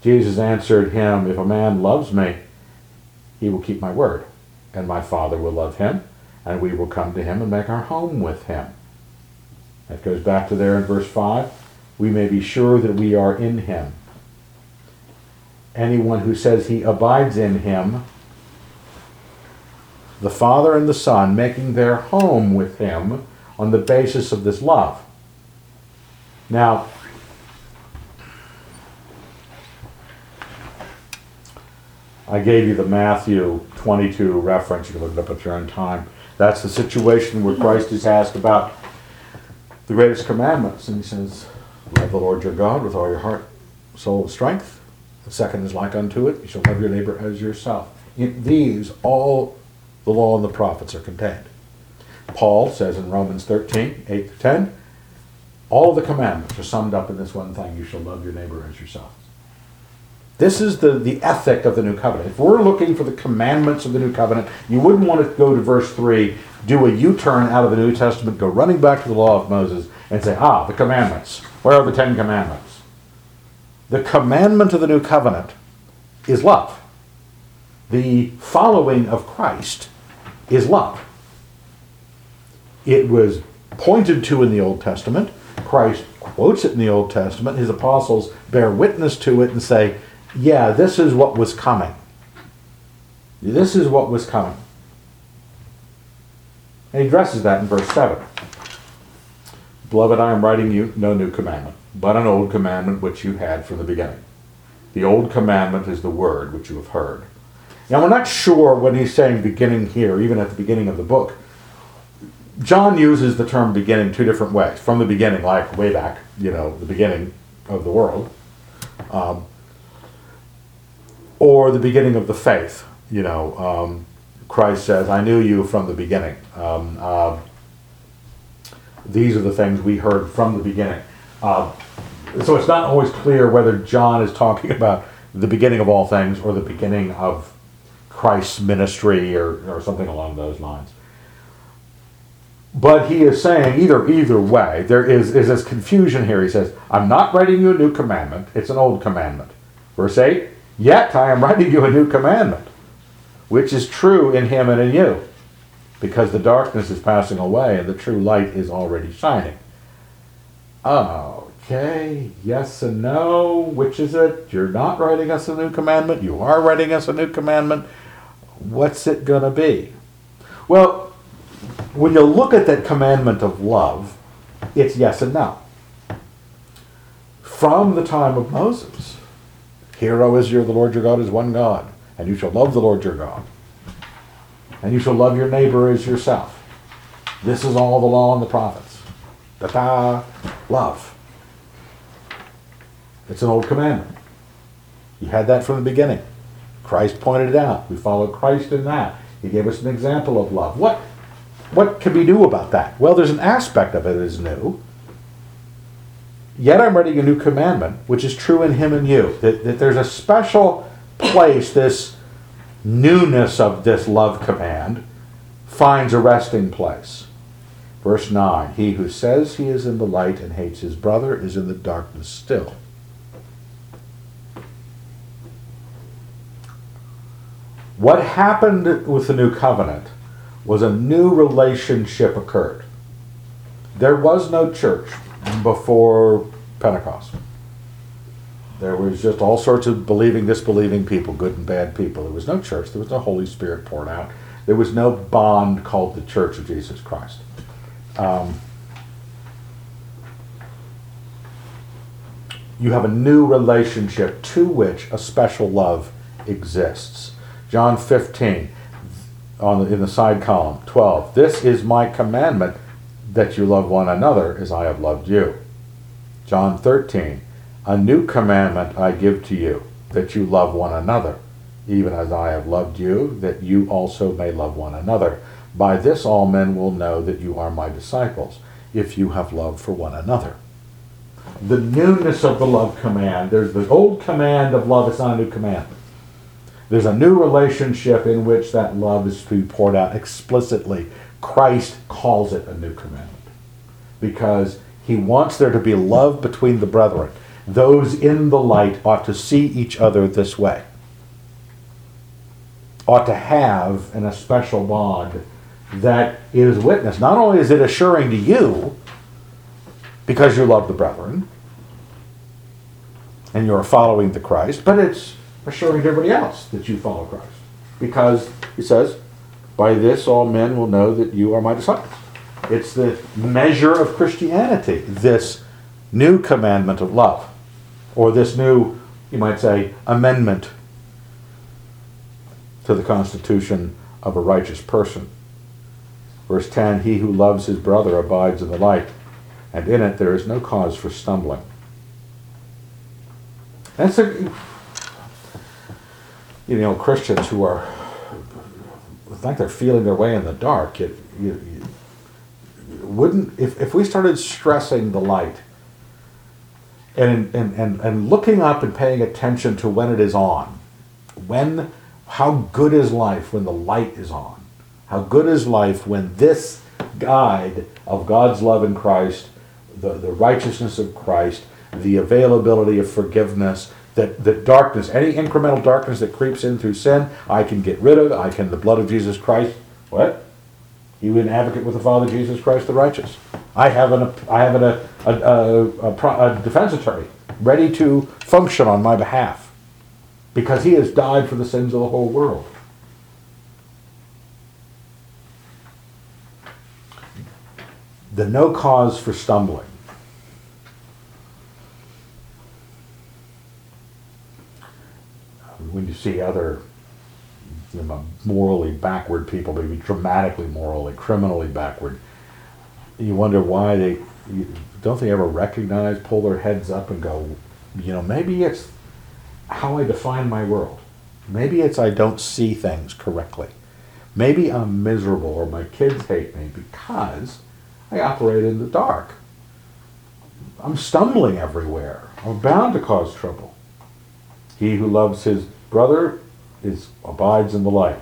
Jesus answered him, If a man loves me, he will keep my word, and my Father will love him, and we will come to him and make our home with him. That goes back to there in verse 5. We may be sure that we are in him. Anyone who says he abides in him, the Father and the Son making their home with him on the basis of this love. Now, I gave you the Matthew 22 reference. You can look it up at your own time That's the situation where Christ is asked about the greatest commandments, and he says, Love the Lord your God with all your heart, soul, and strength. The second is like unto it, you shall love your neighbor as yourself. In these, all the law and the prophets are contained. Paul says in Romans 13, 8 to 10, all the commandments are summed up in this one thing you shall love your neighbor as yourself. This is the, the ethic of the new covenant. If we're looking for the commandments of the new covenant, you wouldn't want to go to verse 3, do a U turn out of the New Testament, go running back to the law of Moses, and say, ah, the commandments. Where are the Ten Commandments? The commandment of the new covenant is love. The following of Christ is love. It was pointed to in the Old Testament. Christ quotes it in the Old Testament. His apostles bear witness to it and say, yeah, this is what was coming. This is what was coming. And he addresses that in verse 7. Beloved, I am writing you no new commandment, but an old commandment which you had from the beginning. The old commandment is the word which you have heard. Now, we're not sure when he's saying beginning here, even at the beginning of the book. John uses the term beginning two different ways. From the beginning, like way back, you know, the beginning of the world. Um, or the beginning of the faith. You know, um, Christ says, I knew you from the beginning. Um, uh, these are the things we heard from the beginning. Uh, so it's not always clear whether John is talking about the beginning of all things or the beginning of Christ's ministry or, or something along those lines. But he is saying either either way, there is, is this confusion here. He says, I'm not writing you a new commandment, it's an old commandment. Verse 8, Yet I am writing you a new commandment, which is true in him and in you, because the darkness is passing away and the true light is already shining. Okay, yes and no. Which is it? You're not writing us a new commandment. You are writing us a new commandment. What's it going to be? Well, when you look at that commandment of love, it's yes and no. From the time of Moses, Hear, O Israel, the Lord your God is one God, and you shall love the Lord your God. And you shall love your neighbor as yourself. This is all the law and the prophets. Ta ta, love. It's an old commandment. You had that from the beginning. Christ pointed it out. We follow Christ in that. He gave us an example of love. What, what can we do about that? Well, there's an aspect of it that is new. Yet I'm writing a new commandment, which is true in him and you. That, that there's a special place, this newness of this love command finds a resting place. Verse 9 He who says he is in the light and hates his brother is in the darkness still. What happened with the new covenant was a new relationship occurred. There was no church before Pentecost. There was just all sorts of believing, disbelieving people, good and bad people. There was no church. There was no Holy Spirit poured out. There was no bond called the Church of Jesus Christ. Um, you have a new relationship to which a special love exists. John 15, on the, in the side column, 12. This is my commandment that you love one another as I have loved you. John 13, a new commandment I give to you, that you love one another, even as I have loved you, that you also may love one another. By this all men will know that you are my disciples, if you have love for one another. The newness of the love command, there's the old command of love, it's not a new command. There's a new relationship in which that love is to be poured out explicitly Christ calls it a new commandment because he wants there to be love between the brethren. Those in the light ought to see each other this way, ought to have an especial bond that is witness. Not only is it assuring to you, because you love the brethren and you're following the Christ, but it's assuring everybody else that you follow Christ. Because, he says, by this, all men will know that you are my disciples. It's the measure of Christianity, this new commandment of love, or this new, you might say, amendment to the constitution of a righteous person. Verse 10 He who loves his brother abides in the light, and in it there is no cause for stumbling. That's a, you know, Christians who are, think they're feeling their way in the dark. It, you, you, wouldn't, if, if we started stressing the light and, and, and, and looking up and paying attention to when it is on, when, how good is life when the light is on? How good is life when this guide of God's love in Christ, the, the righteousness of Christ, the availability of forgiveness, that, that darkness, any incremental darkness that creeps in through sin, I can get rid of. I can, the blood of Jesus Christ, what? You an advocate with the Father Jesus Christ the righteous. I have an, I have an, a, a, a, a defense attorney ready to function on my behalf because he has died for the sins of the whole world. The no cause for stumbling. When you see other you know, morally backward people, maybe dramatically morally, criminally backward, you wonder why they don't they ever recognize, pull their heads up, and go, you know, maybe it's how I define my world. Maybe it's I don't see things correctly. Maybe I'm miserable or my kids hate me because I operate in the dark. I'm stumbling everywhere. I'm bound to cause trouble. He who loves his brother is abides in the light.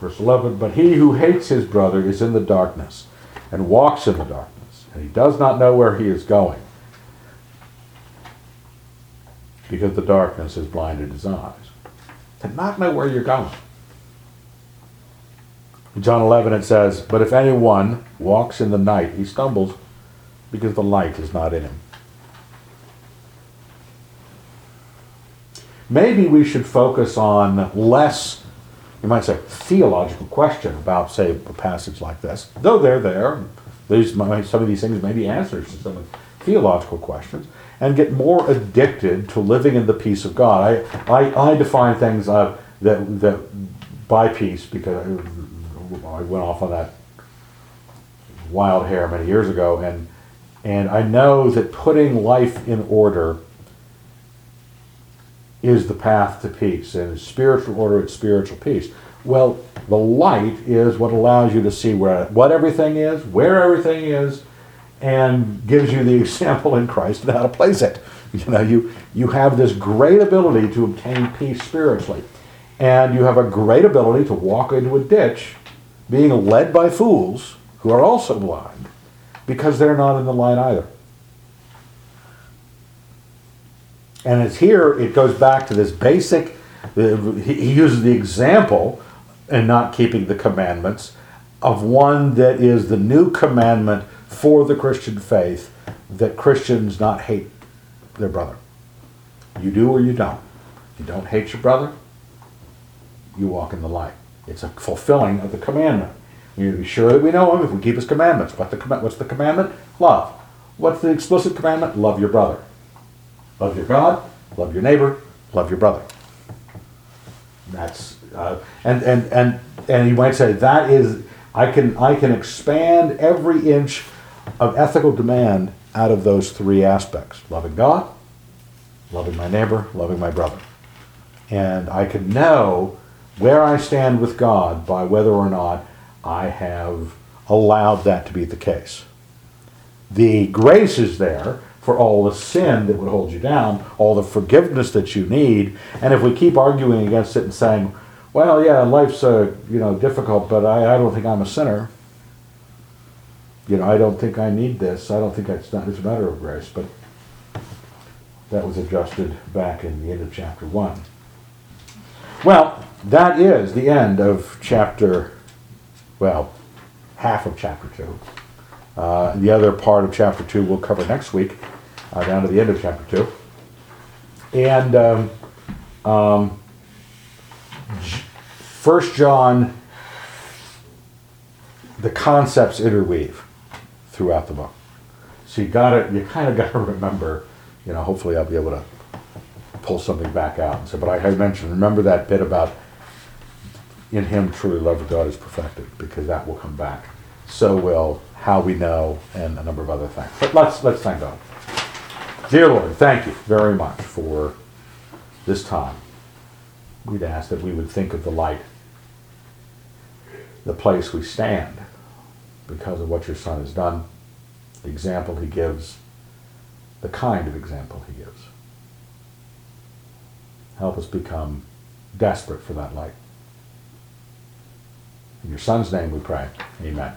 Verse 11, but he who hates his brother is in the darkness and walks in the darkness, and he does not know where he is going because the darkness has blinded his eyes. To not know where you're going. In John 11 it says, But if anyone walks in the night, he stumbles because the light is not in him. Maybe we should focus on less, you might say, theological question about, say, a passage like this. Though they're there, these, some of these things may be answers to some theological questions, and get more addicted to living in the peace of God. I, I, I define things uh, that, that by peace, because I went off on that wild hair many years ago, and, and I know that putting life in order is the path to peace. And spiritual order, it's spiritual peace. Well, the light is what allows you to see where what everything is, where everything is, and gives you the example in Christ of how to place it. You know, you you have this great ability to obtain peace spiritually, and you have a great ability to walk into a ditch, being led by fools who are also blind, because they're not in the light either. And it's here, it goes back to this basic, he uses the example in not keeping the commandments of one that is the new commandment for the Christian faith that Christians not hate their brother. You do or you don't. You don't hate your brother, you walk in the light. It's a fulfilling of the commandment. Need be sure that we know him if we keep his commandments. What the, what's the commandment? Love. What's the explicit commandment? Love your brother. Love your God, love your neighbor, love your brother. That's uh, and and and and you might say that is I can I can expand every inch of ethical demand out of those three aspects: loving God, loving my neighbor, loving my brother, and I can know where I stand with God by whether or not I have allowed that to be the case. The grace is there for all the sin that would hold you down, all the forgiveness that you need. And if we keep arguing against it and saying, well, yeah, life's uh, you know difficult, but I, I don't think I'm a sinner. You know, I don't think I need this. I don't think it's not. It's a matter of grace, but that was adjusted back in the end of chapter one. Well, that is the end of chapter. Well, half of chapter two. Uh, the other part of chapter 2 we'll cover next week, uh, down to the end of chapter 2. And um, um, First John, the concepts interweave throughout the book. So you gotta, you kind of got to remember, you know, hopefully I'll be able to pull something back out and say, but I had mentioned, remember that bit about in him truly love of God is perfected, because that will come back so will how we know and a number of other things. But let's, let's thank God. Dear Lord, thank you very much for this time. We'd ask that we would think of the light, the place we stand, because of what your Son has done, the example he gives, the kind of example he gives. Help us become desperate for that light. In your Son's name we pray. Amen.